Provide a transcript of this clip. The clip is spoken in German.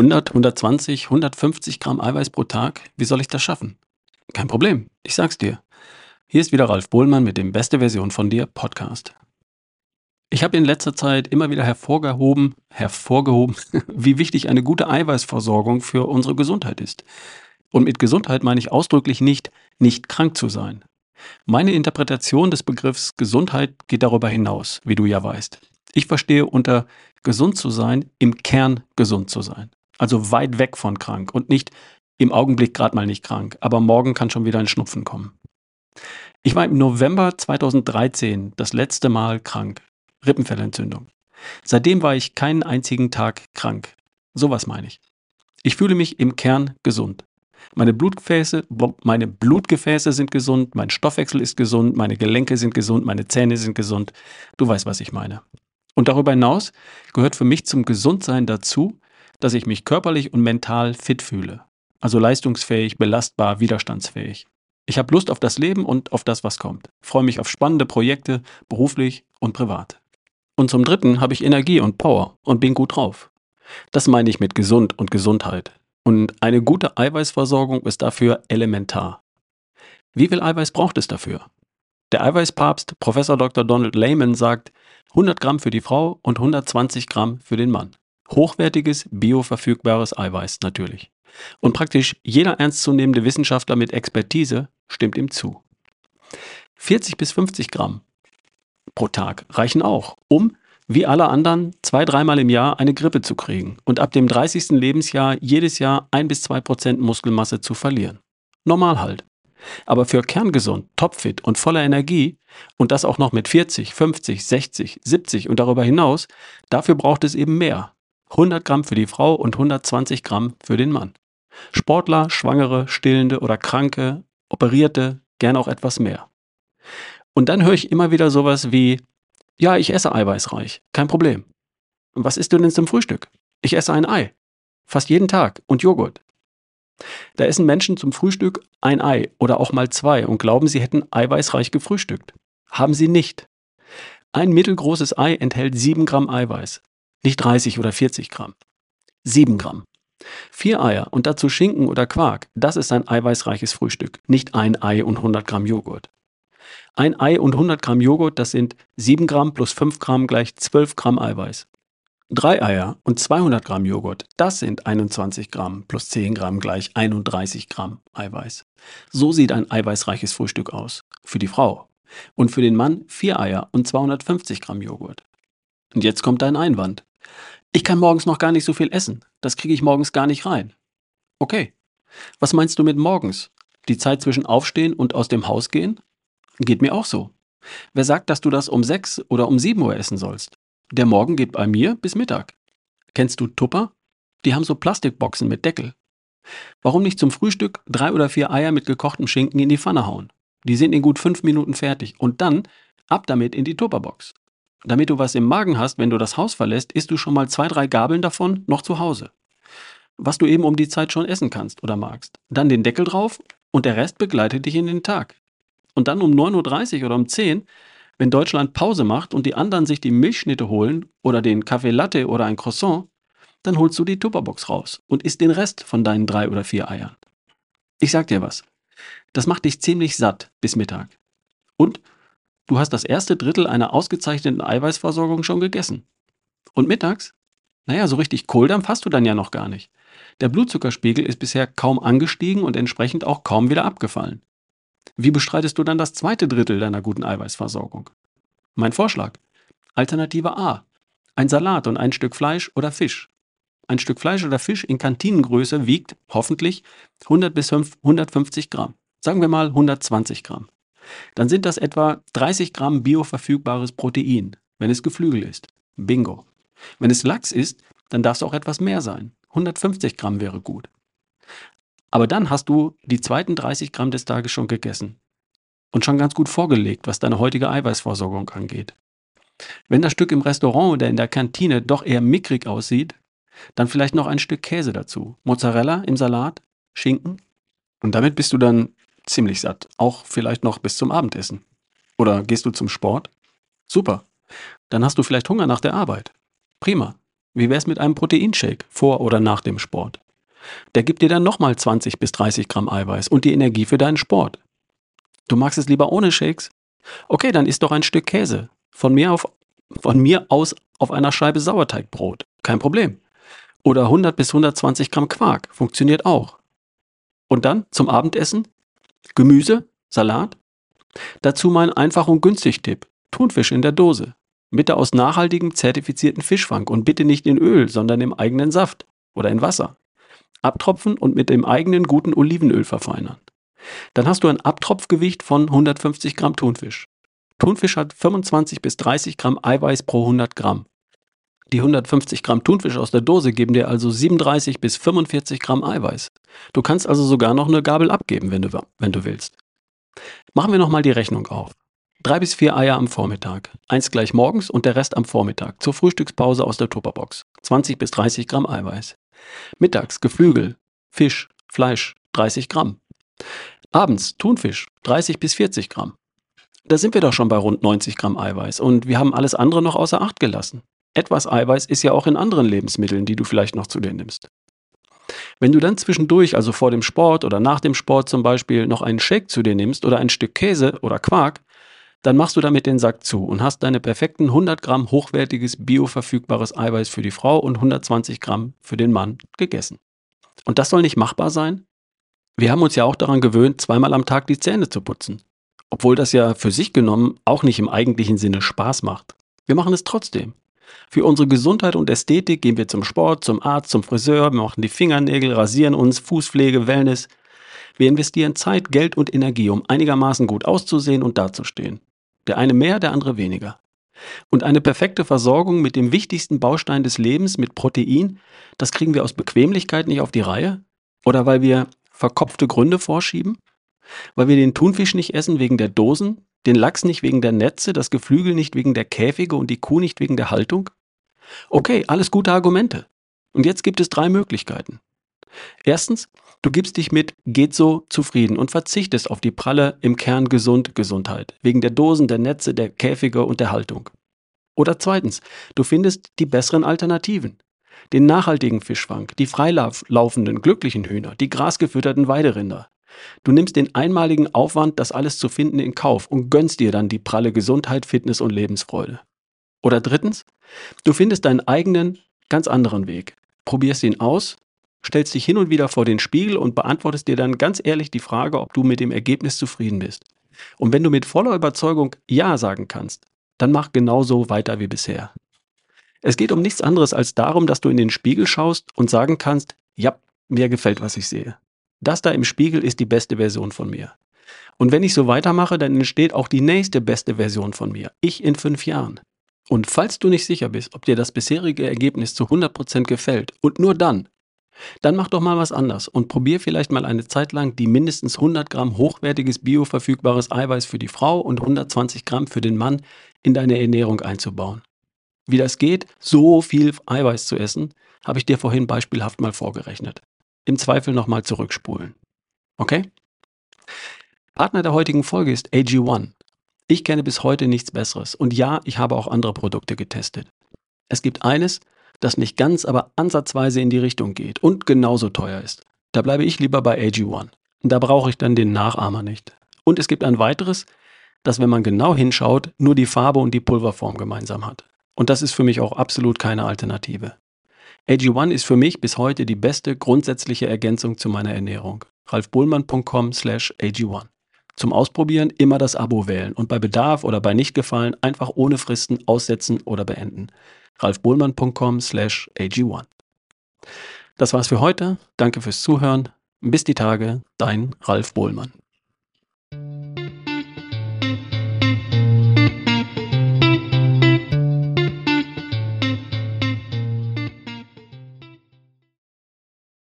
100, 120, 150 Gramm Eiweiß pro Tag, wie soll ich das schaffen? Kein Problem, ich sag's dir. Hier ist wieder Ralf Bohlmann mit dem Beste Version von dir Podcast. Ich habe in letzter Zeit immer wieder hervorgehoben, hervorgehoben, wie wichtig eine gute Eiweißversorgung für unsere Gesundheit ist. Und mit Gesundheit meine ich ausdrücklich nicht, nicht krank zu sein. Meine Interpretation des Begriffs Gesundheit geht darüber hinaus, wie du ja weißt. Ich verstehe unter gesund zu sein, im Kern gesund zu sein. Also weit weg von krank und nicht im Augenblick gerade mal nicht krank, aber morgen kann schon wieder ein Schnupfen kommen. Ich war im November 2013 das letzte Mal krank. Rippenfellentzündung. Seitdem war ich keinen einzigen Tag krank. Sowas meine ich. Ich fühle mich im Kern gesund. Meine Blutgefäße, meine Blutgefäße sind gesund, mein Stoffwechsel ist gesund, meine Gelenke sind gesund, meine Zähne sind gesund. Du weißt, was ich meine. Und darüber hinaus gehört für mich zum Gesundsein dazu, dass ich mich körperlich und mental fit fühle. Also leistungsfähig, belastbar, widerstandsfähig. Ich habe Lust auf das Leben und auf das, was kommt. Freue mich auf spannende Projekte, beruflich und privat. Und zum Dritten habe ich Energie und Power und bin gut drauf. Das meine ich mit gesund und Gesundheit. Und eine gute Eiweißversorgung ist dafür elementar. Wie viel Eiweiß braucht es dafür? Der Eiweißpapst Professor Dr. Donald Lehman sagt 100 Gramm für die Frau und 120 Gramm für den Mann. Hochwertiges, bioverfügbares Eiweiß natürlich. Und praktisch jeder ernstzunehmende Wissenschaftler mit Expertise stimmt ihm zu. 40 bis 50 Gramm pro Tag reichen auch, um wie alle anderen zwei, dreimal im Jahr eine Grippe zu kriegen und ab dem 30. Lebensjahr jedes Jahr ein bis zwei Prozent Muskelmasse zu verlieren. Normal halt. Aber für kerngesund, topfit und voller Energie und das auch noch mit 40, 50, 60, 70 und darüber hinaus, dafür braucht es eben mehr. 100 Gramm für die Frau und 120 Gramm für den Mann. Sportler, Schwangere, Stillende oder Kranke, Operierte, gern auch etwas mehr. Und dann höre ich immer wieder sowas wie, ja, ich esse eiweißreich, kein Problem. Was isst du denn zum Frühstück? Ich esse ein Ei. Fast jeden Tag und Joghurt. Da essen Menschen zum Frühstück ein Ei oder auch mal zwei und glauben, sie hätten eiweißreich gefrühstückt. Haben sie nicht. Ein mittelgroßes Ei enthält 7 Gramm Eiweiß, nicht 30 oder 40 Gramm. 7 Gramm. Vier Eier und dazu Schinken oder Quark, das ist ein eiweißreiches Frühstück, nicht ein Ei und 100 Gramm Joghurt. Ein Ei und 100 Gramm Joghurt, das sind 7 Gramm plus 5 Gramm gleich 12 Gramm Eiweiß. Drei Eier und 200 Gramm Joghurt, das sind 21 Gramm plus 10 Gramm gleich 31 Gramm Eiweiß. So sieht ein eiweißreiches Frühstück aus. Für die Frau. Und für den Mann vier Eier und 250 Gramm Joghurt. Und jetzt kommt dein Einwand. Ich kann morgens noch gar nicht so viel essen. Das kriege ich morgens gar nicht rein. Okay. Was meinst du mit morgens? Die Zeit zwischen Aufstehen und aus dem Haus gehen? Geht mir auch so. Wer sagt, dass du das um 6 oder um 7 Uhr essen sollst? Der Morgen geht bei mir bis Mittag. Kennst du Tupper? Die haben so Plastikboxen mit Deckel. Warum nicht zum Frühstück drei oder vier Eier mit gekochtem Schinken in die Pfanne hauen? Die sind in gut fünf Minuten fertig. Und dann ab damit in die Tupperbox. Damit du was im Magen hast, wenn du das Haus verlässt, isst du schon mal zwei, drei Gabeln davon noch zu Hause. Was du eben um die Zeit schon essen kannst oder magst. Dann den Deckel drauf und der Rest begleitet dich in den Tag. Und dann um 9.30 Uhr oder um 10 Uhr wenn Deutschland Pause macht und die anderen sich die Milchschnitte holen oder den Kaffee Latte oder ein Croissant, dann holst du die Tupperbox raus und isst den Rest von deinen drei oder vier Eiern. Ich sag dir was. Das macht dich ziemlich satt bis Mittag. Und du hast das erste Drittel einer ausgezeichneten Eiweißversorgung schon gegessen. Und mittags? Naja, so richtig Kohldampf hast du dann ja noch gar nicht. Der Blutzuckerspiegel ist bisher kaum angestiegen und entsprechend auch kaum wieder abgefallen. Wie bestreitest du dann das zweite Drittel deiner guten Eiweißversorgung? Mein Vorschlag. Alternative A. Ein Salat und ein Stück Fleisch oder Fisch. Ein Stück Fleisch oder Fisch in Kantinengröße wiegt hoffentlich 100 bis 150 Gramm. Sagen wir mal 120 Gramm. Dann sind das etwa 30 Gramm bioverfügbares Protein, wenn es Geflügel ist. Bingo. Wenn es Lachs ist, dann darf es auch etwas mehr sein. 150 Gramm wäre gut. Aber dann hast du die zweiten 30 Gramm des Tages schon gegessen. Und schon ganz gut vorgelegt, was deine heutige Eiweißversorgung angeht. Wenn das Stück im Restaurant oder in der Kantine doch eher mickrig aussieht, dann vielleicht noch ein Stück Käse dazu. Mozzarella im Salat, Schinken. Und damit bist du dann ziemlich satt. Auch vielleicht noch bis zum Abendessen. Oder gehst du zum Sport? Super. Dann hast du vielleicht Hunger nach der Arbeit. Prima. Wie wär's mit einem Proteinshake vor oder nach dem Sport? Der gibt dir dann nochmal 20 bis 30 Gramm Eiweiß und die Energie für deinen Sport. Du magst es lieber ohne Shakes? Okay, dann isst doch ein Stück Käse. Von mir, auf, von mir aus auf einer Scheibe Sauerteigbrot. Kein Problem. Oder 100 bis 120 Gramm Quark. Funktioniert auch. Und dann zum Abendessen Gemüse, Salat. Dazu mein einfach und günstig Tipp. Thunfisch in der Dose. Bitte aus nachhaltigem zertifizierten Fischfang und bitte nicht in Öl, sondern im eigenen Saft oder in Wasser. Abtropfen und mit dem eigenen guten Olivenöl verfeinern. Dann hast du ein Abtropfgewicht von 150 Gramm Thunfisch. Thunfisch hat 25 bis 30 Gramm Eiweiß pro 100 Gramm. Die 150 Gramm Thunfisch aus der Dose geben dir also 37 bis 45 Gramm Eiweiß. Du kannst also sogar noch eine Gabel abgeben, wenn du, wenn du willst. Machen wir nochmal die Rechnung auf. Drei bis vier Eier am Vormittag, eins gleich morgens und der Rest am Vormittag, zur Frühstückspause aus der Tupperbox. 20 bis 30 Gramm Eiweiß. Mittags Geflügel, Fisch, Fleisch, 30 Gramm. Abends Thunfisch, 30 bis 40 Gramm. Da sind wir doch schon bei rund 90 Gramm Eiweiß und wir haben alles andere noch außer Acht gelassen. Etwas Eiweiß ist ja auch in anderen Lebensmitteln, die du vielleicht noch zu dir nimmst. Wenn du dann zwischendurch, also vor dem Sport oder nach dem Sport zum Beispiel, noch einen Shake zu dir nimmst oder ein Stück Käse oder Quark, dann machst du damit den Sack zu und hast deine perfekten 100 Gramm hochwertiges bioverfügbares Eiweiß für die Frau und 120 Gramm für den Mann gegessen. Und das soll nicht machbar sein? Wir haben uns ja auch daran gewöhnt, zweimal am Tag die Zähne zu putzen. Obwohl das ja für sich genommen auch nicht im eigentlichen Sinne Spaß macht. Wir machen es trotzdem. Für unsere Gesundheit und Ästhetik gehen wir zum Sport, zum Arzt, zum Friseur, machen die Fingernägel, rasieren uns, Fußpflege, Wellness. Wir investieren Zeit, Geld und Energie, um einigermaßen gut auszusehen und dazustehen. Der eine mehr, der andere weniger. Und eine perfekte Versorgung mit dem wichtigsten Baustein des Lebens, mit Protein, das kriegen wir aus Bequemlichkeit nicht auf die Reihe? Oder weil wir verkopfte Gründe vorschieben? Weil wir den Thunfisch nicht essen wegen der Dosen, den Lachs nicht wegen der Netze, das Geflügel nicht wegen der Käfige und die Kuh nicht wegen der Haltung? Okay, alles gute Argumente. Und jetzt gibt es drei Möglichkeiten. Erstens, du gibst dich mit geht so zufrieden und verzichtest auf die pralle, im Kern gesund Gesundheit, wegen der Dosen, der Netze, der Käfige und der Haltung. Oder zweitens, du findest die besseren Alternativen. Den nachhaltigen Fischfang, die freilaufenden, glücklichen Hühner, die grasgefütterten Weiderinder, Du nimmst den einmaligen Aufwand, das alles zu finden, in Kauf und gönnst dir dann die pralle Gesundheit, Fitness und Lebensfreude. Oder drittens, du findest deinen eigenen, ganz anderen Weg, probierst ihn aus, stellst dich hin und wieder vor den Spiegel und beantwortest dir dann ganz ehrlich die Frage, ob du mit dem Ergebnis zufrieden bist. Und wenn du mit voller Überzeugung Ja sagen kannst, dann mach genauso weiter wie bisher. Es geht um nichts anderes als darum, dass du in den Spiegel schaust und sagen kannst, ja, mir gefällt, was ich sehe. Das da im Spiegel ist die beste Version von mir. Und wenn ich so weitermache, dann entsteht auch die nächste beste Version von mir. Ich in fünf Jahren. Und falls du nicht sicher bist, ob dir das bisherige Ergebnis zu 100% gefällt und nur dann, dann mach doch mal was anders und probier vielleicht mal eine Zeit lang die mindestens 100 Gramm hochwertiges bioverfügbares Eiweiß für die Frau und 120 Gramm für den Mann in deine Ernährung einzubauen. Wie das geht, so viel Eiweiß zu essen, habe ich dir vorhin beispielhaft mal vorgerechnet im Zweifel nochmal zurückspulen. Okay? Partner der heutigen Folge ist AG1. Ich kenne bis heute nichts Besseres und ja, ich habe auch andere Produkte getestet. Es gibt eines, das nicht ganz, aber ansatzweise in die Richtung geht und genauso teuer ist. Da bleibe ich lieber bei AG1. Da brauche ich dann den Nachahmer nicht. Und es gibt ein weiteres, das, wenn man genau hinschaut, nur die Farbe und die Pulverform gemeinsam hat. Und das ist für mich auch absolut keine Alternative. AG1 ist für mich bis heute die beste grundsätzliche Ergänzung zu meiner Ernährung. ralfbohlmann.com slash AG1. Zum Ausprobieren immer das Abo wählen und bei Bedarf oder bei Nichtgefallen einfach ohne Fristen aussetzen oder beenden. ralfbohlmann.com slash AG1. Das war's für heute. Danke fürs Zuhören. Bis die Tage, dein Ralf Bohlmann.